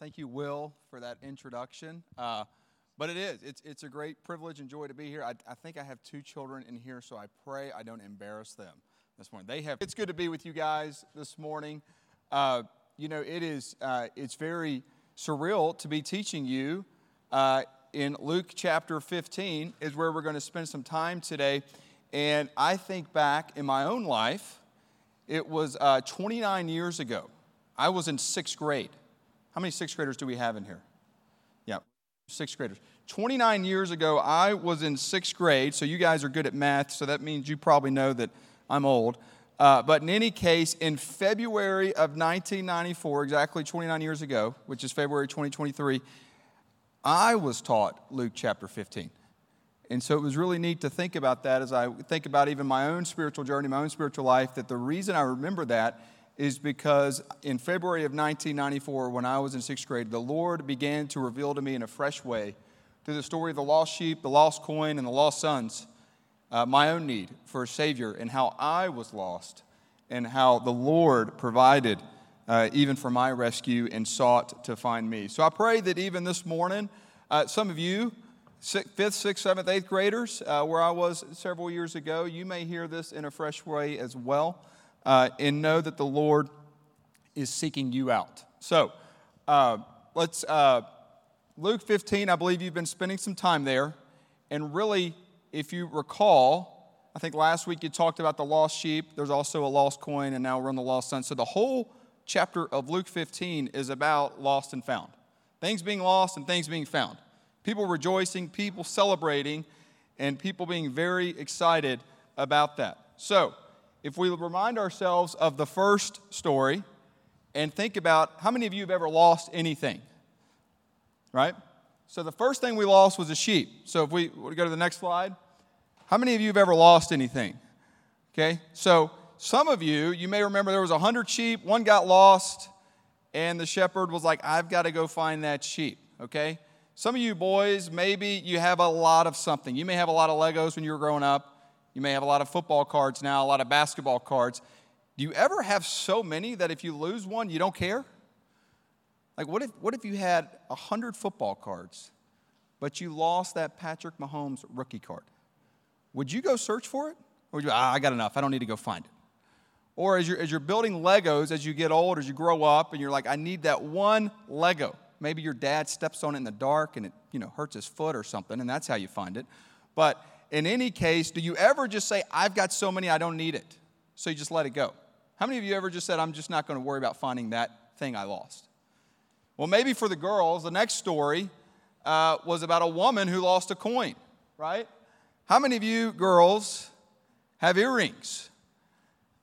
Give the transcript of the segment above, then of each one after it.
Thank you, Will, for that introduction. Uh, but it is. It's, it's a great privilege and joy to be here. I, I think I have two children in here, so I pray I don't embarrass them this morning. They have. It's good to be with you guys this morning. Uh, you know, it is. Uh, it's very surreal to be teaching you uh, in Luke chapter 15 is where we're going to spend some time today. And I think back in my own life, it was uh, 29 years ago. I was in sixth grade. How many sixth graders do we have in here? Yeah, sixth graders. 29 years ago, I was in sixth grade, so you guys are good at math, so that means you probably know that I'm old. Uh, but in any case, in February of 1994, exactly 29 years ago, which is February 2023, I was taught Luke chapter 15. And so it was really neat to think about that as I think about even my own spiritual journey, my own spiritual life, that the reason I remember that is because in February of 1994, when I was in sixth grade, the Lord began to reveal to me in a fresh way through the story of the lost sheep, the lost coin, and the lost sons, uh, my own need for a Savior and how I was lost and how the Lord provided uh, even for my rescue and sought to find me. So I pray that even this morning, uh, some of you, fifth, sixth, seventh, eighth graders, uh, where I was several years ago, you may hear this in a fresh way as well uh, and know that the Lord is seeking you out. So, uh, let's, uh, Luke 15, I believe you've been spending some time there. And really, if you recall, I think last week you talked about the lost sheep. There's also a lost coin, and now we're on the lost son. So, the whole chapter of Luke 15 is about lost and found things being lost and things being found. People rejoicing, people celebrating, and people being very excited about that. So, if we remind ourselves of the first story and think about how many of you have ever lost anything? Right? So the first thing we lost was a sheep. So if we, go to the next slide, how many of you have ever lost anything? Okay? So some of you, you may remember there was 100 sheep, one got lost, and the shepherd was like, I've got to go find that sheep. Okay? Some of you boys, maybe you have a lot of something. You may have a lot of Legos when you were growing up. You may have a lot of football cards now, a lot of basketball cards. Do you ever have so many that if you lose one, you don't care? Like, what if, what if you had 100 football cards, but you lost that Patrick Mahomes rookie card? Would you go search for it? Or would you, ah, I got enough, I don't need to go find it? Or as you're, as you're building Legos, as you get old, as you grow up, and you're like, I need that one Lego. Maybe your dad steps on it in the dark and it you know, hurts his foot or something, and that's how you find it. But in any case, do you ever just say, I've got so many, I don't need it? So you just let it go. How many of you ever just said, I'm just not going to worry about finding that thing I lost? Well, maybe for the girls, the next story uh, was about a woman who lost a coin, right? How many of you girls have earrings?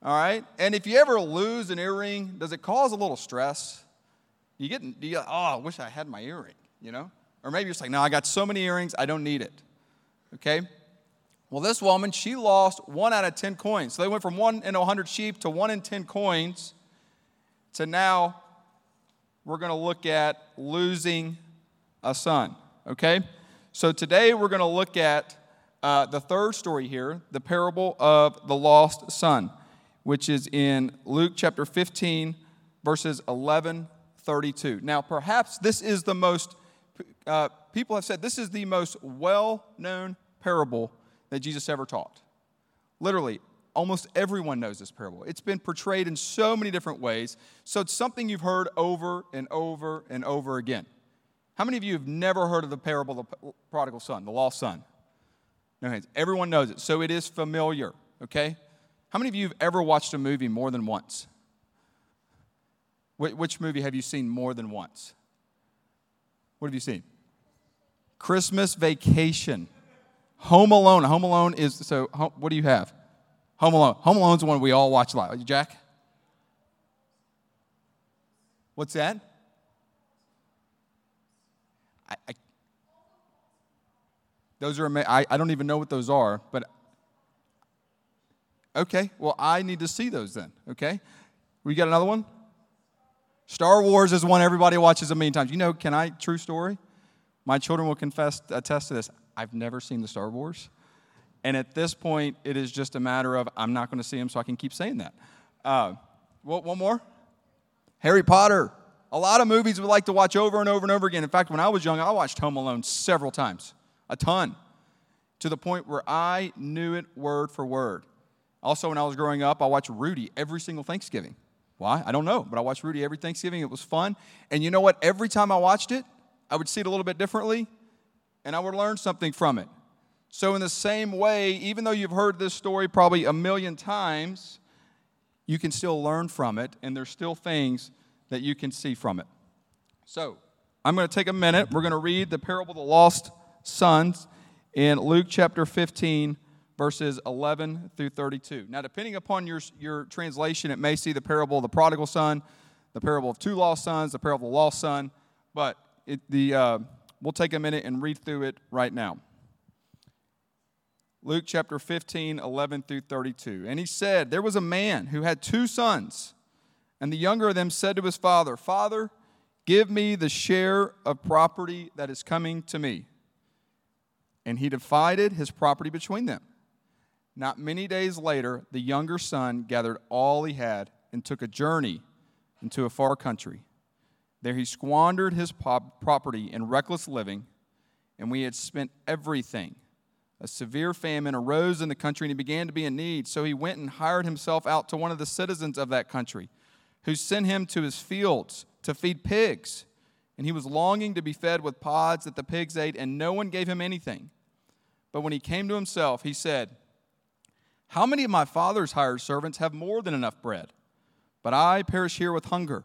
All right? And if you ever lose an earring, does it cause a little stress? You get, you, oh, I wish I had my earring, you know? Or maybe you're just like, no, I got so many earrings, I don't need it. Okay? Well, this woman, she lost one out of 10 coins. So they went from one in 100 sheep to one in 10 coins to now we're going to look at losing a son. Okay? So today we're going to look at uh, the third story here, the parable of the lost son, which is in Luke chapter 15, verses 11 32. Now, perhaps this is the most, uh, people have said this is the most well known parable that Jesus ever taught. Literally, almost everyone knows this parable. It's been portrayed in so many different ways, so it's something you've heard over and over and over again. How many of you have never heard of the parable of the prodigal son, the lost son? No hands. Everyone knows it, so it is familiar, okay? How many of you have ever watched a movie more than once? Which movie have you seen more than once? What have you seen? Christmas Vacation. Home Alone. Home Alone is so. What do you have? Home Alone. Home Alone's one we all watch a lot. Jack. What's that? I, I, those are I, I don't even know what those are, but okay. Well, I need to see those then. Okay, we got another one. Star Wars is one everybody watches a million times. You know, can I? True story. My children will confess, attest to this. I've never seen the Star Wars. And at this point, it is just a matter of I'm not going to see them, so I can keep saying that. Uh, what, one more? Harry Potter. A lot of movies we like to watch over and over and over again. In fact, when I was young, I watched Home Alone several times, a ton, to the point where I knew it word for word. Also, when I was growing up, I watched Rudy every single Thanksgiving. Why? I don't know, but I watched Rudy every Thanksgiving. It was fun. And you know what? Every time I watched it, I would see it a little bit differently, and I would learn something from it. So, in the same way, even though you've heard this story probably a million times, you can still learn from it, and there's still things that you can see from it. So, I'm going to take a minute. We're going to read the parable of the lost sons in Luke chapter 15, verses 11 through 32. Now, depending upon your, your translation, it may see the parable of the prodigal son, the parable of two lost sons, the parable of the lost son, but it, the, uh, we'll take a minute and read through it right now. Luke chapter 15, 11 through 32. And he said, There was a man who had two sons, and the younger of them said to his father, Father, give me the share of property that is coming to me. And he divided his property between them. Not many days later, the younger son gathered all he had and took a journey into a far country. There he squandered his property in reckless living, and we had spent everything a severe famine arose in the country and he began to be in need. So he went and hired himself out to one of the citizens of that country, who sent him to his fields to feed pigs. And he was longing to be fed with pods that the pigs ate, and no one gave him anything. But when he came to himself, he said, How many of my father's hired servants have more than enough bread? But I perish here with hunger.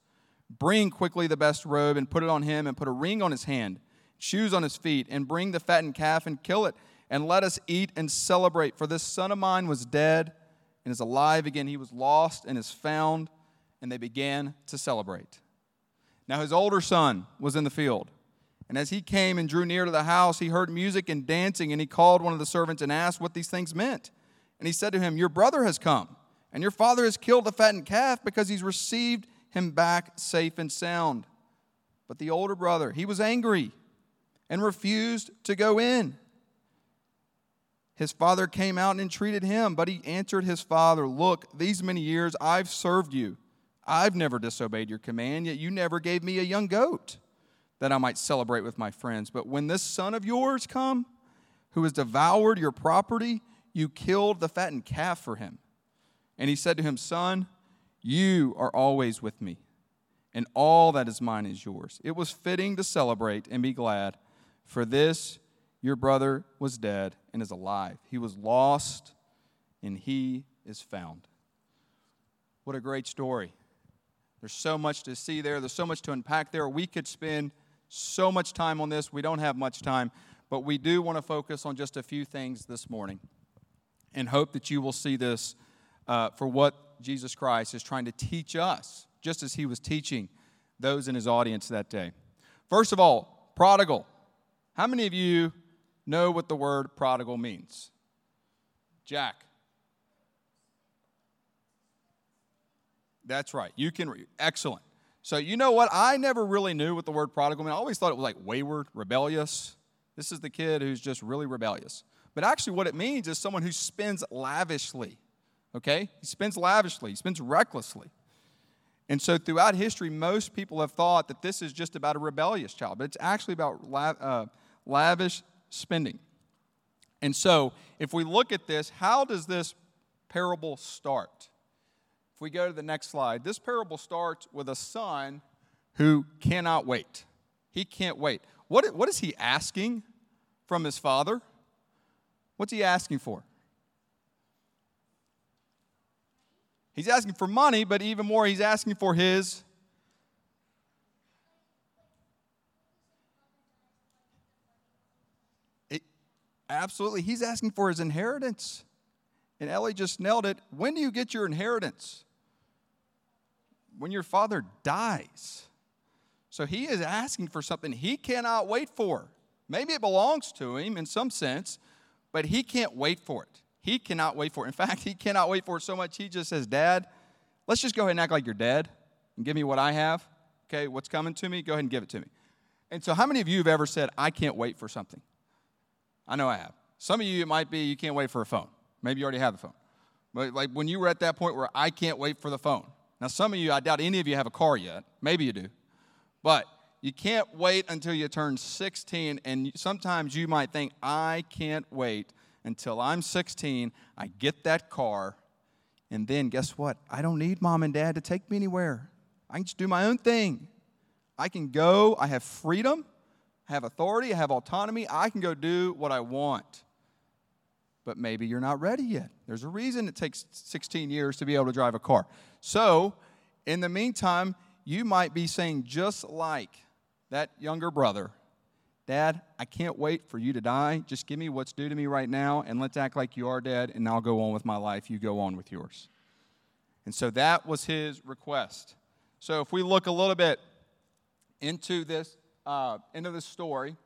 Bring quickly the best robe and put it on him, and put a ring on his hand, shoes on his feet, and bring the fattened calf and kill it and let us eat and celebrate. For this son of mine was dead and is alive again. He was lost and is found. And they began to celebrate. Now his older son was in the field. And as he came and drew near to the house, he heard music and dancing, and he called one of the servants and asked what these things meant. And he said to him, Your brother has come, and your father has killed the fattened calf because he's received him back safe and sound. But the older brother, he was angry and refused to go in. His father came out and entreated him, but he answered his father, Look, these many years I've served you. I've never disobeyed your command, yet you never gave me a young goat that I might celebrate with my friends. But when this son of yours come, who has devoured your property, you killed the fattened calf for him. And he said to him, Son, you are always with me, and all that is mine is yours. It was fitting to celebrate and be glad, for this your brother was dead and is alive. He was lost and he is found. What a great story. There's so much to see there, there's so much to unpack there. We could spend so much time on this. We don't have much time, but we do want to focus on just a few things this morning and hope that you will see this uh, for what Jesus Christ is trying to teach us, just as he was teaching those in his audience that day. First of all, prodigal. How many of you know what the word prodigal means? Jack. That's right. You can read. Excellent. So, you know what? I never really knew what the word prodigal meant. I always thought it was like wayward, rebellious. This is the kid who's just really rebellious. But actually, what it means is someone who spends lavishly. Okay? He spends lavishly, he spends recklessly. And so, throughout history, most people have thought that this is just about a rebellious child, but it's actually about uh, lavish spending. And so, if we look at this, how does this parable start? If we go to the next slide, this parable starts with a son who cannot wait. He can't wait. What, what is he asking from his father? What's he asking for? He's asking for money, but even more, he's asking for his Absolutely. He's asking for his inheritance. And Ellie just nailed it. When do you get your inheritance? When your father dies. So he is asking for something he cannot wait for. Maybe it belongs to him in some sense, but he can't wait for it. He cannot wait for it. In fact, he cannot wait for it so much he just says, Dad, let's just go ahead and act like you're dead and give me what I have. Okay, what's coming to me? Go ahead and give it to me. And so, how many of you have ever said, I can't wait for something? I know I have. Some of you, it might be you can't wait for a phone. Maybe you already have the phone. But like when you were at that point where I can't wait for the phone. Now, some of you, I doubt any of you have a car yet. Maybe you do. But you can't wait until you turn 16. And sometimes you might think, I can't wait until I'm 16. I get that car. And then guess what? I don't need mom and dad to take me anywhere. I can just do my own thing. I can go, I have freedom, I have authority, I have autonomy. I can go do what I want. But maybe you're not ready yet. There's a reason it takes 16 years to be able to drive a car. So, in the meantime, you might be saying, just like that younger brother, Dad, I can't wait for you to die. Just give me what's due to me right now, and let's act like you are dead, and I'll go on with my life. You go on with yours. And so that was his request. So if we look a little bit into this, uh, into this story,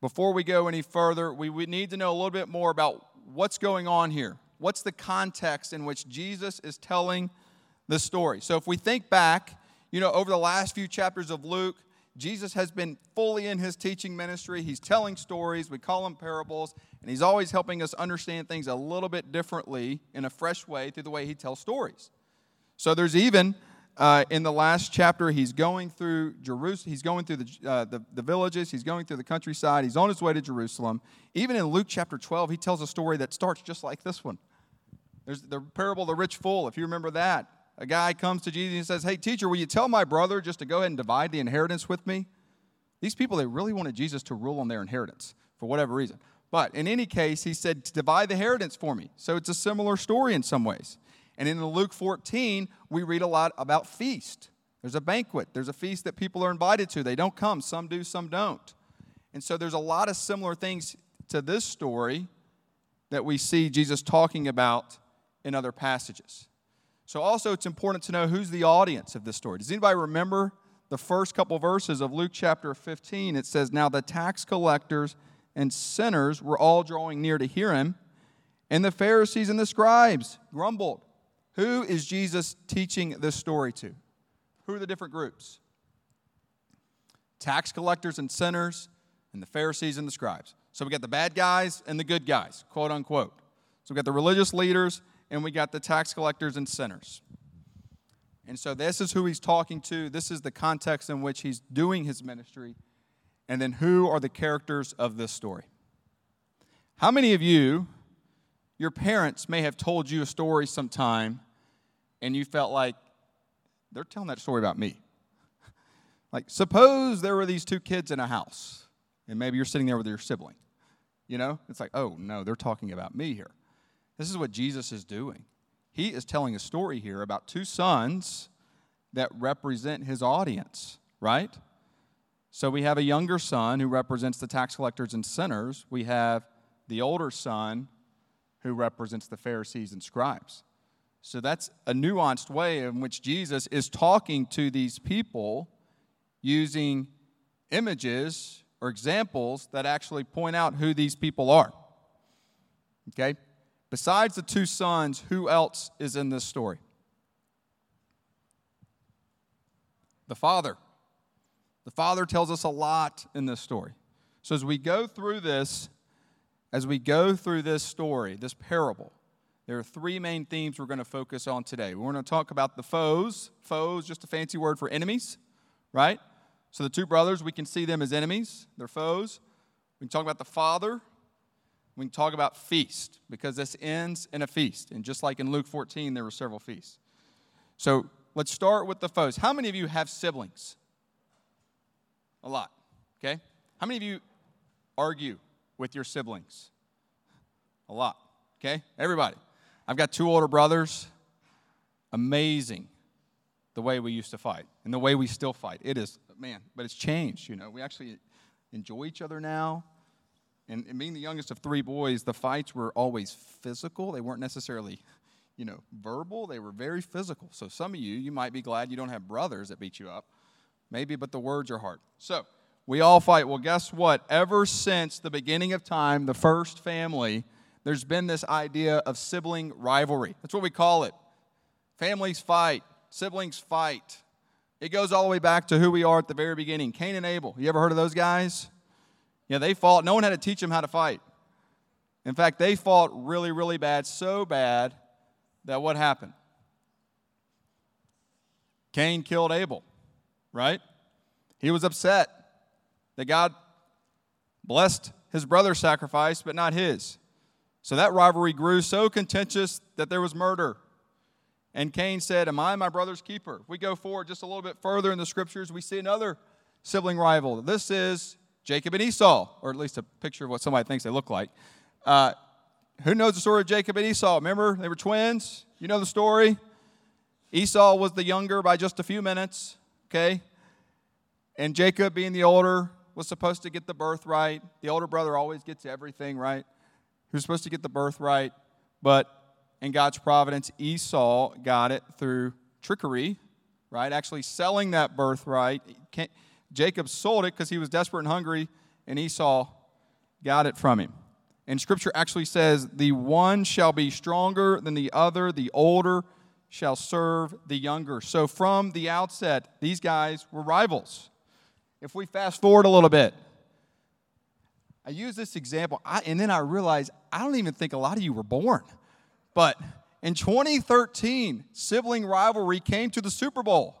before we go any further, we, we need to know a little bit more about what's going on here. What's the context in which Jesus is telling the story? So if we think back, you know, over the last few chapters of Luke, Jesus has been fully in his teaching ministry. He's telling stories, we call them parables, and he's always helping us understand things a little bit differently in a fresh way through the way he tells stories. So there's even uh, in the last chapter, he's going through Jerusalem. He's going through the, uh, the, the, villages. He's going through the countryside. He's on his way to Jerusalem. Even in Luke chapter 12, he tells a story that starts just like this one. There's the parable of the rich fool, if you remember that. A guy comes to Jesus and says, Hey, teacher, will you tell my brother just to go ahead and divide the inheritance with me? These people, they really wanted Jesus to rule on their inheritance for whatever reason. But in any case, he said, Divide the inheritance for me. So it's a similar story in some ways. And in the Luke 14, we read a lot about feast. There's a banquet, there's a feast that people are invited to. They don't come, some do, some don't. And so there's a lot of similar things to this story that we see Jesus talking about in other passages. So also it's important to know who's the audience of this story. Does anybody remember the first couple verses of Luke chapter 15? It says, Now the tax collectors and sinners were all drawing near to hear him, and the Pharisees and the scribes grumbled. Who is Jesus teaching this story to? Who are the different groups? Tax collectors and sinners, and the Pharisees and the scribes. So we got the bad guys and the good guys, quote unquote. So we got the religious leaders and we got the tax collectors and sinners. And so this is who he's talking to. This is the context in which he's doing his ministry. And then who are the characters of this story? How many of you your parents may have told you a story sometime and you felt like they're telling that story about me. like, suppose there were these two kids in a house and maybe you're sitting there with your sibling. You know, it's like, oh no, they're talking about me here. This is what Jesus is doing. He is telling a story here about two sons that represent his audience, right? So we have a younger son who represents the tax collectors and sinners. We have the older son who represents the Pharisees and scribes. So that's a nuanced way in which Jesus is talking to these people using images or examples that actually point out who these people are. Okay? Besides the two sons, who else is in this story? The father. The father tells us a lot in this story. So as we go through this, as we go through this story, this parable, there are three main themes we're going to focus on today. We're going to talk about the foes. Foes, just a fancy word for enemies, right? So the two brothers, we can see them as enemies, they're foes. We can talk about the father. We can talk about feast because this ends in a feast. And just like in Luke 14, there were several feasts. So let's start with the foes. How many of you have siblings? A lot, okay? How many of you argue with your siblings? A lot, okay? Everybody. I've got two older brothers. Amazing the way we used to fight and the way we still fight. It is, man, but it's changed, you know. We actually enjoy each other now. And, and being the youngest of three boys, the fights were always physical. They weren't necessarily, you know, verbal. They were very physical. So some of you, you might be glad you don't have brothers that beat you up. Maybe, but the words are hard. So, we all fight. Well, guess what? Ever since the beginning of time, the first family, there's been this idea of sibling rivalry. That's what we call it. Families fight, siblings fight. It goes all the way back to who we are at the very beginning Cain and Abel. You ever heard of those guys? Yeah, they fought. No one had to teach them how to fight. In fact, they fought really, really bad, so bad that what happened? Cain killed Abel, right? He was upset that God blessed his brother's sacrifice, but not his. So that rivalry grew so contentious that there was murder. And Cain said, Am I my brother's keeper? If we go forward just a little bit further in the scriptures, we see another sibling rival. This is Jacob and Esau, or at least a picture of what somebody thinks they look like. Uh, who knows the story of Jacob and Esau? Remember, they were twins. You know the story. Esau was the younger by just a few minutes, okay? And Jacob, being the older, was supposed to get the birthright. The older brother always gets everything, right? He was supposed to get the birthright, but in God's providence, Esau got it through trickery, right? Actually selling that birthright. Jacob sold it because he was desperate and hungry, and Esau got it from him. And scripture actually says, The one shall be stronger than the other, the older shall serve the younger. So from the outset, these guys were rivals. If we fast forward a little bit, I use this example, I, and then I realize I don't even think a lot of you were born. But in 2013, sibling rivalry came to the Super Bowl.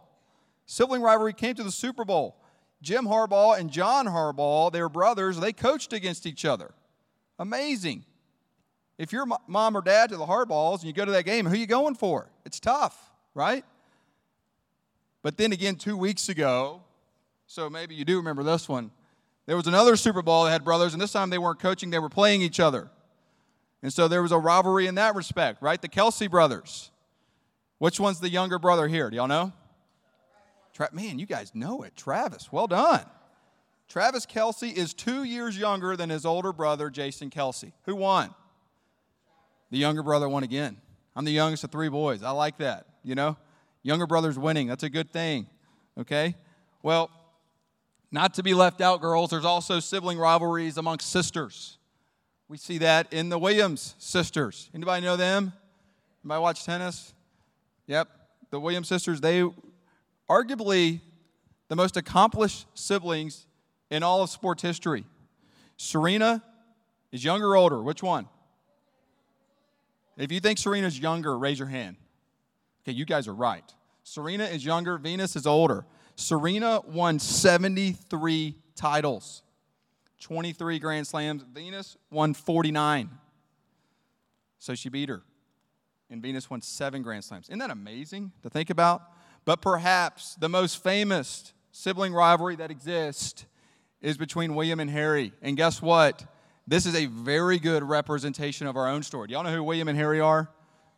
Sibling rivalry came to the Super Bowl. Jim Harbaugh and John Harbaugh, they were brothers, they coached against each other. Amazing. If you're mom or dad to the Harbaughs and you go to that game, who are you going for? It's tough, right? But then again, two weeks ago, so maybe you do remember this one, there was another Super Bowl that had brothers, and this time they weren't coaching, they were playing each other. And so there was a rivalry in that respect, right? The Kelce brothers. Which one's the younger brother here? Do y'all know? Tra- Man, you guys know it. Travis, well done. Travis Kelce is two years younger than his older brother, Jason Kelce. Who won? The younger brother won again. I'm the youngest of three boys. I like that, you know? Younger brother's winning. That's a good thing, okay? Well, not to be left out, girls, there's also sibling rivalries amongst sisters. We see that in the Williams sisters. Anybody know them? Anybody watch tennis? Yep. The Williams sisters, they arguably the most accomplished siblings in all of sports history. Serena is younger or older? Which one? If you think Serena's younger, raise your hand. Okay, you guys are right. Serena is younger, Venus is older. Serena won 73 titles, 23 Grand Slams. Venus won 49. So she beat her. And Venus won seven Grand Slams. Isn't that amazing to think about? But perhaps the most famous sibling rivalry that exists is between William and Harry. And guess what? This is a very good representation of our own story. Do y'all know who William and Harry are?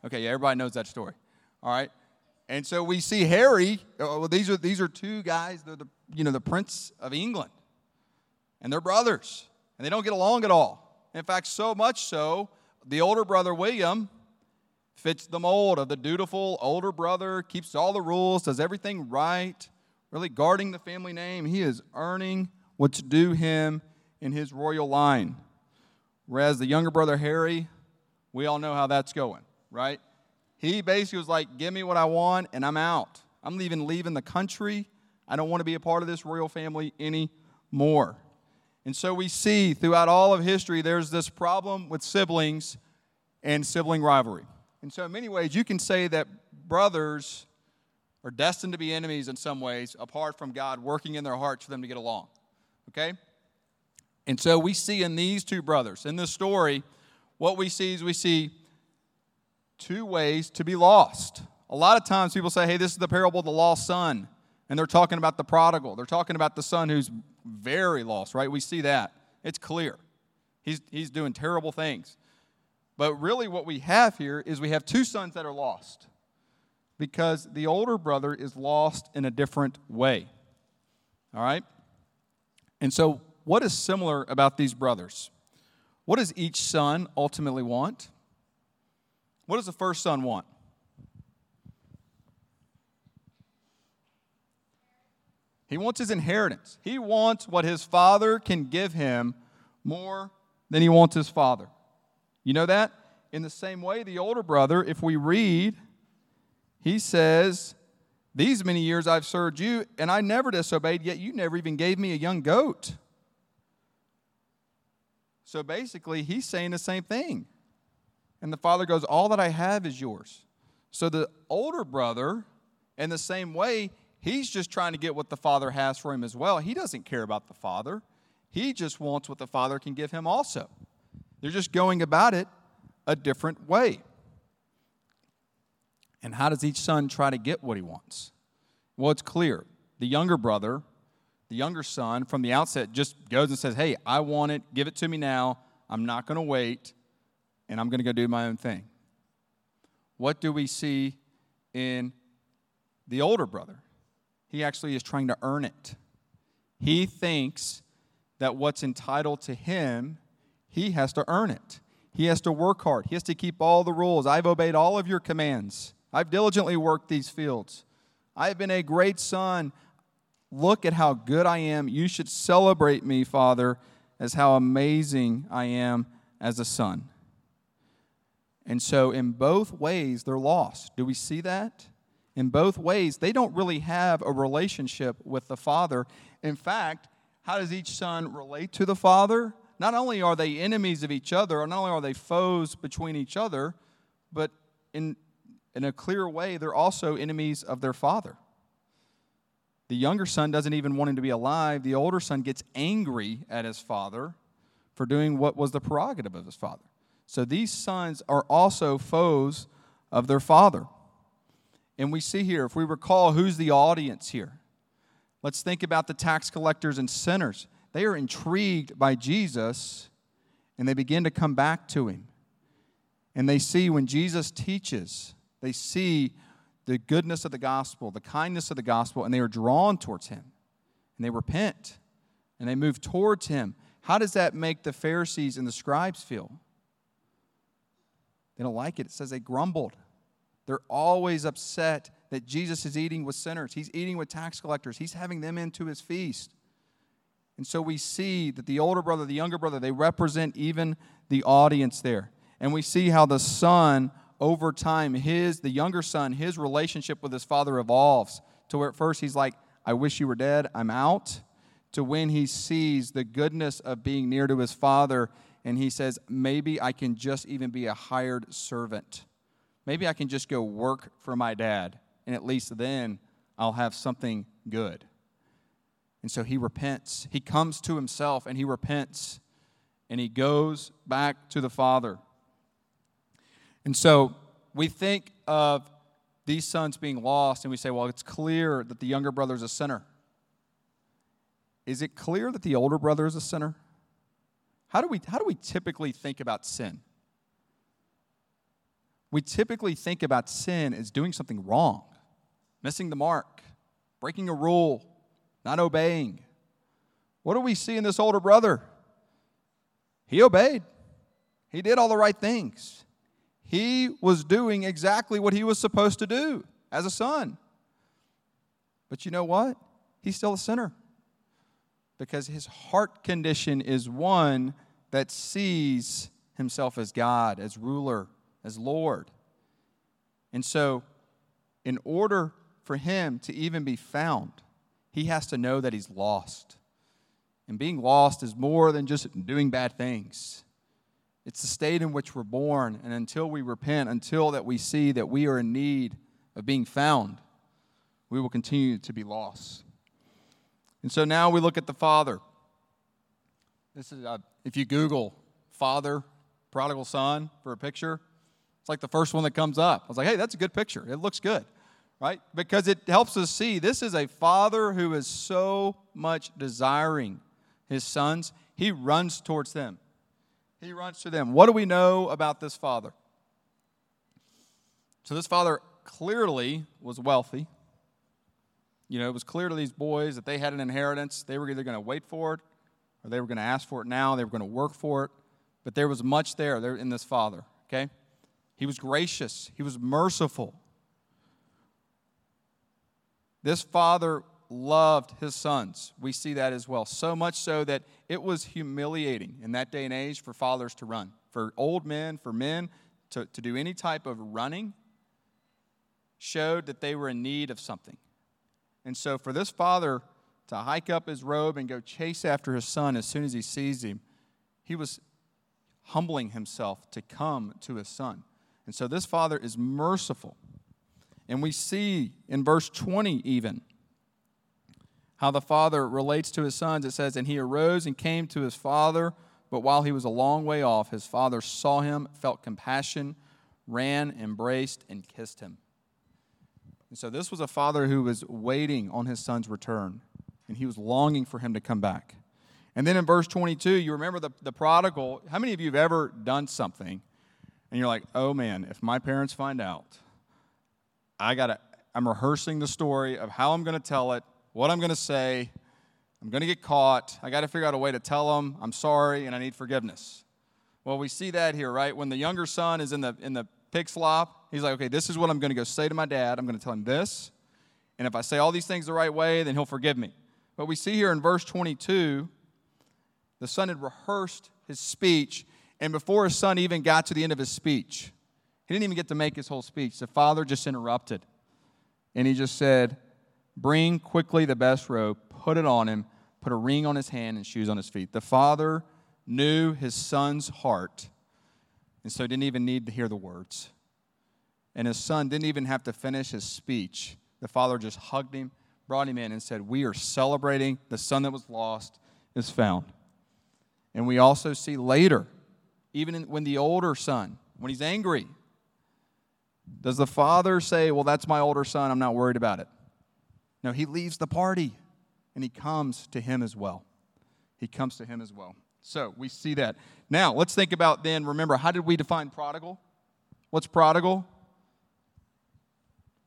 Okay, yeah, everybody knows that story. All right. And so we see Harry, uh, well, these are these are two guys, they're the you know, the Prince of England. And they're brothers. And they don't get along at all. In fact, so much so, the older brother William fits the mold of the dutiful older brother, keeps all the rules, does everything right, really guarding the family name. He is earning what's due him in his royal line. Whereas the younger brother Harry, we all know how that's going, right? He basically was like, Give me what I want, and I'm out. I'm leaving, leaving the country. I don't want to be a part of this royal family anymore. And so we see throughout all of history, there's this problem with siblings and sibling rivalry. And so, in many ways, you can say that brothers are destined to be enemies in some ways, apart from God working in their hearts for them to get along. Okay? And so we see in these two brothers, in this story, what we see is we see two ways to be lost. A lot of times people say, hey, this is the parable of the lost son. And they're talking about the prodigal. They're talking about the son who's very lost, right? We see that. It's clear. He's, he's doing terrible things. But really, what we have here is we have two sons that are lost because the older brother is lost in a different way. All right? And so, what is similar about these brothers? What does each son ultimately want? What does the first son want? He wants his inheritance. He wants what his father can give him more than he wants his father. You know that? In the same way, the older brother, if we read, he says, These many years I've served you, and I never disobeyed, yet you never even gave me a young goat. So basically, he's saying the same thing. And the father goes, All that I have is yours. So the older brother, in the same way, he's just trying to get what the father has for him as well. He doesn't care about the father, he just wants what the father can give him also. They're just going about it a different way. And how does each son try to get what he wants? Well, it's clear. The younger brother, the younger son, from the outset just goes and says, Hey, I want it. Give it to me now. I'm not going to wait. And I'm going to go do my own thing. What do we see in the older brother? He actually is trying to earn it. He thinks that what's entitled to him he has to earn it. He has to work hard. He has to keep all the rules. I've obeyed all of your commands. I've diligently worked these fields. I've been a great son. Look at how good I am. You should celebrate me, Father, as how amazing I am as a son. And so, in both ways, they're lost. Do we see that? In both ways, they don't really have a relationship with the Father. In fact, how does each son relate to the Father? Not only are they enemies of each other, or not only are they foes between each other, but in, in a clear way, they're also enemies of their father. The younger son doesn't even want him to be alive. The older son gets angry at his father for doing what was the prerogative of his father. So these sons are also foes of their father. And we see here, if we recall, who's the audience here? Let's think about the tax collectors and sinners. They are intrigued by Jesus and they begin to come back to him. And they see when Jesus teaches, they see the goodness of the gospel, the kindness of the gospel, and they are drawn towards him. And they repent and they move towards him. How does that make the Pharisees and the scribes feel? They don't like it. It says they grumbled. They're always upset that Jesus is eating with sinners. He's eating with tax collectors. He's having them into his feast. And so we see that the older brother, the younger brother, they represent even the audience there. And we see how the son, over time, his, the younger son, his relationship with his father evolves to where at first he's like, I wish you were dead, I'm out, to when he sees the goodness of being near to his father and he says, maybe I can just even be a hired servant. Maybe I can just go work for my dad, and at least then I'll have something good. And so he repents. He comes to himself and he repents and he goes back to the Father. And so we think of these sons being lost and we say, well, it's clear that the younger brother is a sinner. Is it clear that the older brother is a sinner? How do we, how do we typically think about sin? We typically think about sin as doing something wrong, missing the mark, breaking a rule, not obeying. What do we see in this older brother? He obeyed, he did all the right things. He was doing exactly what he was supposed to do as a son. But you know what? He's still a sinner because his heart condition is one that sees himself as God, as ruler, as Lord. And so, in order for him to even be found, he has to know that he's lost. And being lost is more than just doing bad things. It's the state in which we're born, and until we repent, until that we see that we are in need of being found, we will continue to be lost. And so now we look at the Father. This is uh, if you Google Father, prodigal son for a picture, it's like the first one that comes up. I was like, hey, that's a good picture. It looks good right? Because it helps us see this is a father who is so much desiring his sons, he runs towards them. He runs to them. What do we know about this father? So, this father clearly was wealthy. You know, it was clear to these boys that they had an inheritance. They were either going to wait for it or they were going to ask for it now. They were going to work for it. But there was much there, in this father, okay? He was gracious, he was merciful, this father loved his sons. We see that as well. So much so that it was humiliating in that day and age for fathers to run. For old men, for men to, to do any type of running showed that they were in need of something. And so for this father to hike up his robe and go chase after his son as soon as he sees him, he was humbling himself to come to his son. And so this father is merciful. And we see in verse 20 even how the father relates to his sons. It says, And he arose and came to his father, but while he was a long way off, his father saw him, felt compassion, ran, embraced, and kissed him. And so this was a father who was waiting on his son's return, and he was longing for him to come back. And then in verse 22, you remember the, the prodigal. How many of you have ever done something and you're like, oh man, if my parents find out, I got to, I'm rehearsing the story of how I'm to tell it, what I'm to say. I'm to get caught. I got to figure out a way to tell them I'm sorry and I need forgiveness. Well, we see that here, right? When the younger son is in the, in the pig slop, he's like, okay, this is what I'm to go say to my dad. I'm to tell him this. And if I say all these things the right way, then he'll forgive me. But we see here in verse 22, the son had rehearsed his speech, and before his son even got to the end of his speech, he didn't even get to make his whole speech. The father just interrupted. And he just said, Bring quickly the best robe, put it on him, put a ring on his hand and shoes on his feet. The father knew his son's heart, and so didn't even need to hear the words. And his son didn't even have to finish his speech. The father just hugged him, brought him in, and said, We are celebrating the son that was lost is found. And we also see later, even when the older son, when he's angry, does the father say, Well, that's my older son, I'm not worried about it? No, he leaves the party and he comes to him as well. He comes to him as well. So we see that. Now, let's think about then, remember, how did we define prodigal? What's prodigal?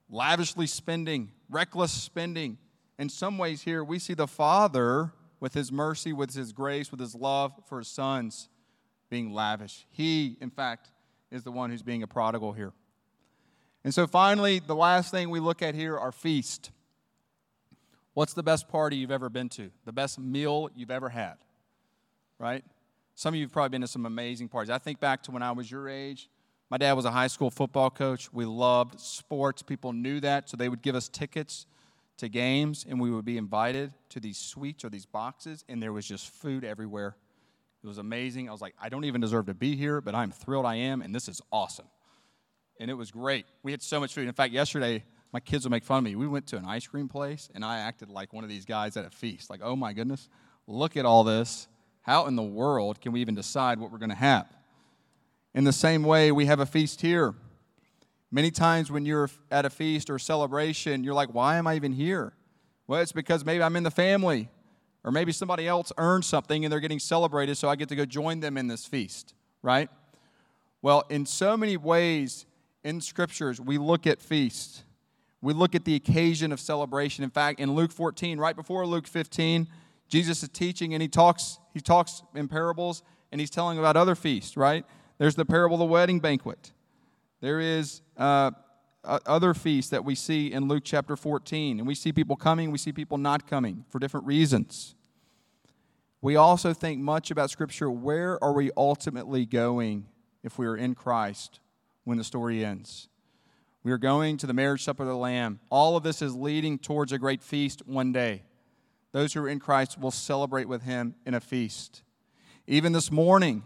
Lavishly spending, reckless spending. In some ways, here we see the father with his mercy, with his grace, with his love for his sons being lavish. He, in fact, is the one who's being a prodigal here. And so finally, the last thing we look at here are feast. What's the best party you've ever been to? The best meal you've ever had? Right? Some of you have probably been to some amazing parties. I think back to when I was your age. My dad was a high school football coach. We loved sports. People knew that, so they would give us tickets to games, and we would be invited to these suites or these boxes, and there was just food everywhere. It was amazing. I was like, I don't even deserve to be here, but I'm thrilled I am, and this is awesome. And it was great. We had so much food. In fact, yesterday, my kids would make fun of me. We went to an ice cream place, and I acted like one of these guys at a feast. Like, oh my goodness, look at all this. How in the world can we even decide what we're going to have? In the same way, we have a feast here. Many times when you're at a feast or celebration, you're like, why am I even here? Well, it's because maybe I'm in the family, or maybe somebody else earned something and they're getting celebrated, so I get to go join them in this feast, right? Well, in so many ways in scriptures, we look at feasts. We look at the occasion of celebration. In fact, in Luke 14, right before Luke 15, Jesus is teaching and he talks, he talks in parables and he's telling about other feasts, right? There's the parable of the wedding banquet. There is uh, other feasts that we see in Luke chapter 14, and we see people coming, we see people not coming for different reasons. We also think much about Scripture. Where are we ultimately going if we are in Christ when the story ends? We are going to the marriage supper of the Lamb. All of this is leading towards a great feast one day. Those who are in Christ will celebrate with Him in a feast. Even this morning,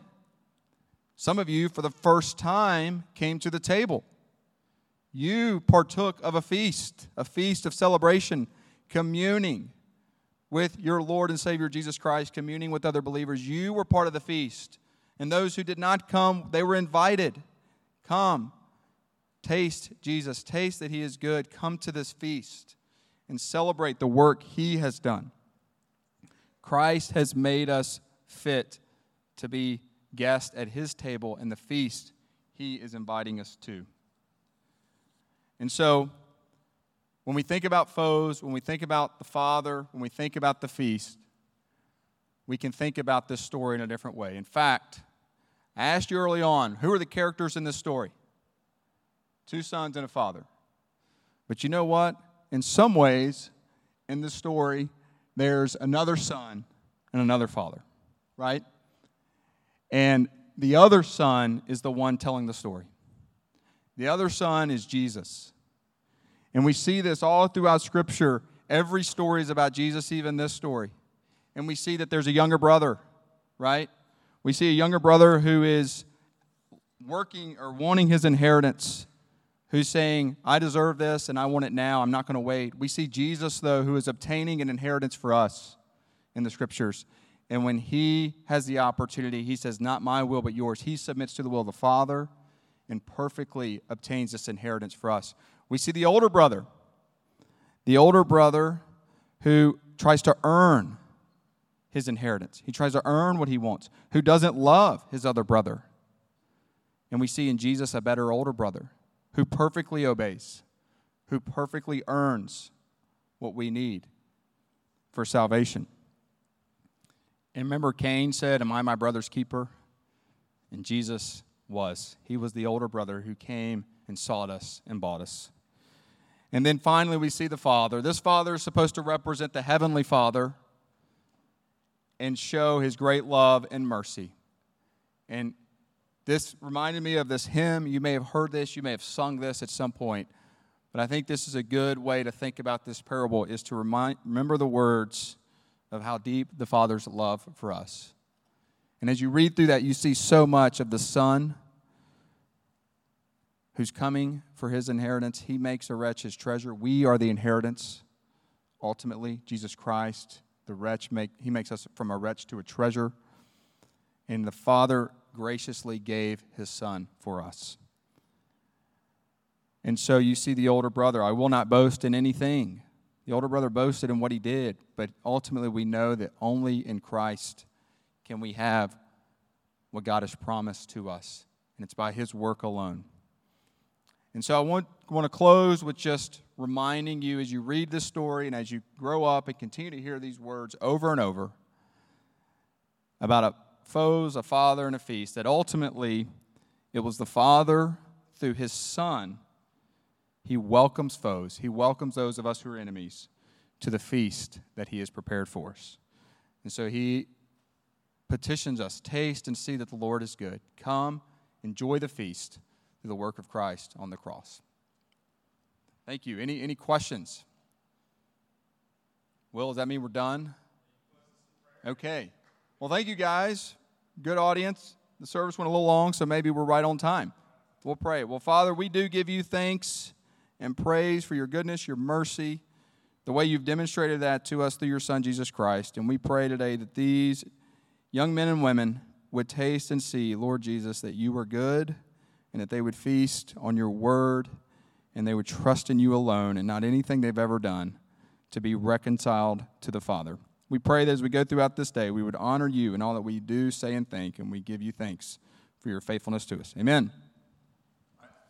some of you, for the first time, came to the table. You partook of a feast, a feast of celebration, communing with your Lord and Savior Jesus Christ, communing with other believers. You were part of the feast. And those who did not come, they were invited. Come, taste Jesus, taste that He is good. Come to this feast and celebrate the work He has done. Christ has made us fit to be guests at his table and the feast he is inviting us to. And so, when we think about foes, when we think about the Father, when we think about the feast, we can think about this story in a different way. In fact, I asked you early on who are the characters in this story? Two sons and a father. But you know what? In some ways, in this story, there's another son and another father, right? And the other son is the one telling the story. The other son is Jesus. And we see this all throughout Scripture. Every story is about Jesus, even this story. And we see that there's a younger brother, right? We see a younger brother who is working or wanting his inheritance, who's saying, I deserve this and I want it now. I'm not going to wait. We see Jesus, though, who is obtaining an inheritance for us in the Scriptures. And when he has the opportunity, he says, Not my will, but yours. He submits to the will of the Father and perfectly obtains this inheritance for us. We see the older brother, the older brother who tries to earn his inheritance. He tries to earn what he wants, who doesn't love his other brother. And we see in Jesus a better older brother who perfectly obeys, who perfectly earns what we need for salvation. And remember, Cain said, Am I my brother's keeper? And Jesus was. He was the older brother who came and sought us and bought us. And then finally, we see the Father. This Father is supposed to represent the Heavenly Father and show His great love and mercy. And this reminded me of this hymn. You may have heard this, you may have sung this at some point. But I think this is a good way to think about this parable is to remind, remember the words of how deep the Father's love for us. And as you read through that, you see so much of the Son who's coming for his inheritance. He makes a wretch his treasure. We are the inheritance, ultimately. Jesus Christ, the wretch, make, he makes us from a wretch to a treasure. And the Father graciously gave his Son for us. And so you see the older brother, I will not boast in anything. The older brother boasted in what he did, but ultimately we know that only in Christ can we have what God has promised to us, and it's by his work alone. And so I want, want to close with just reminding you as you read this story and as you grow up and continue to hear these words over and over about a foes, a father, and a feast, that ultimately it was the Father through his Son. He welcomes foes, he welcomes those of us who are enemies to the feast that he has prepared for us. And so he petitions us taste and see that the Lord is good. Come, enjoy the feast through the work of Christ on the cross. Thank you. Any, any questions? Will, does that mean we're done? Okay. Well, thank you guys. Good audience. The service went a little long, so maybe we're right on time. We'll pray. Well, Father, we do give you thanks and praise for your goodness, your mercy, the way you've demonstrated that to us through your Son, Jesus Christ. And we pray today that these young men and women would taste and see, Lord Jesus, that you are good and that they would feast on your word and they would trust in you alone and not anything they've ever done to be reconciled to the Father. We pray that as we go throughout this day, we would honor you in all that we do, say, and think, and we give you thanks for your faithfulness to us. Amen.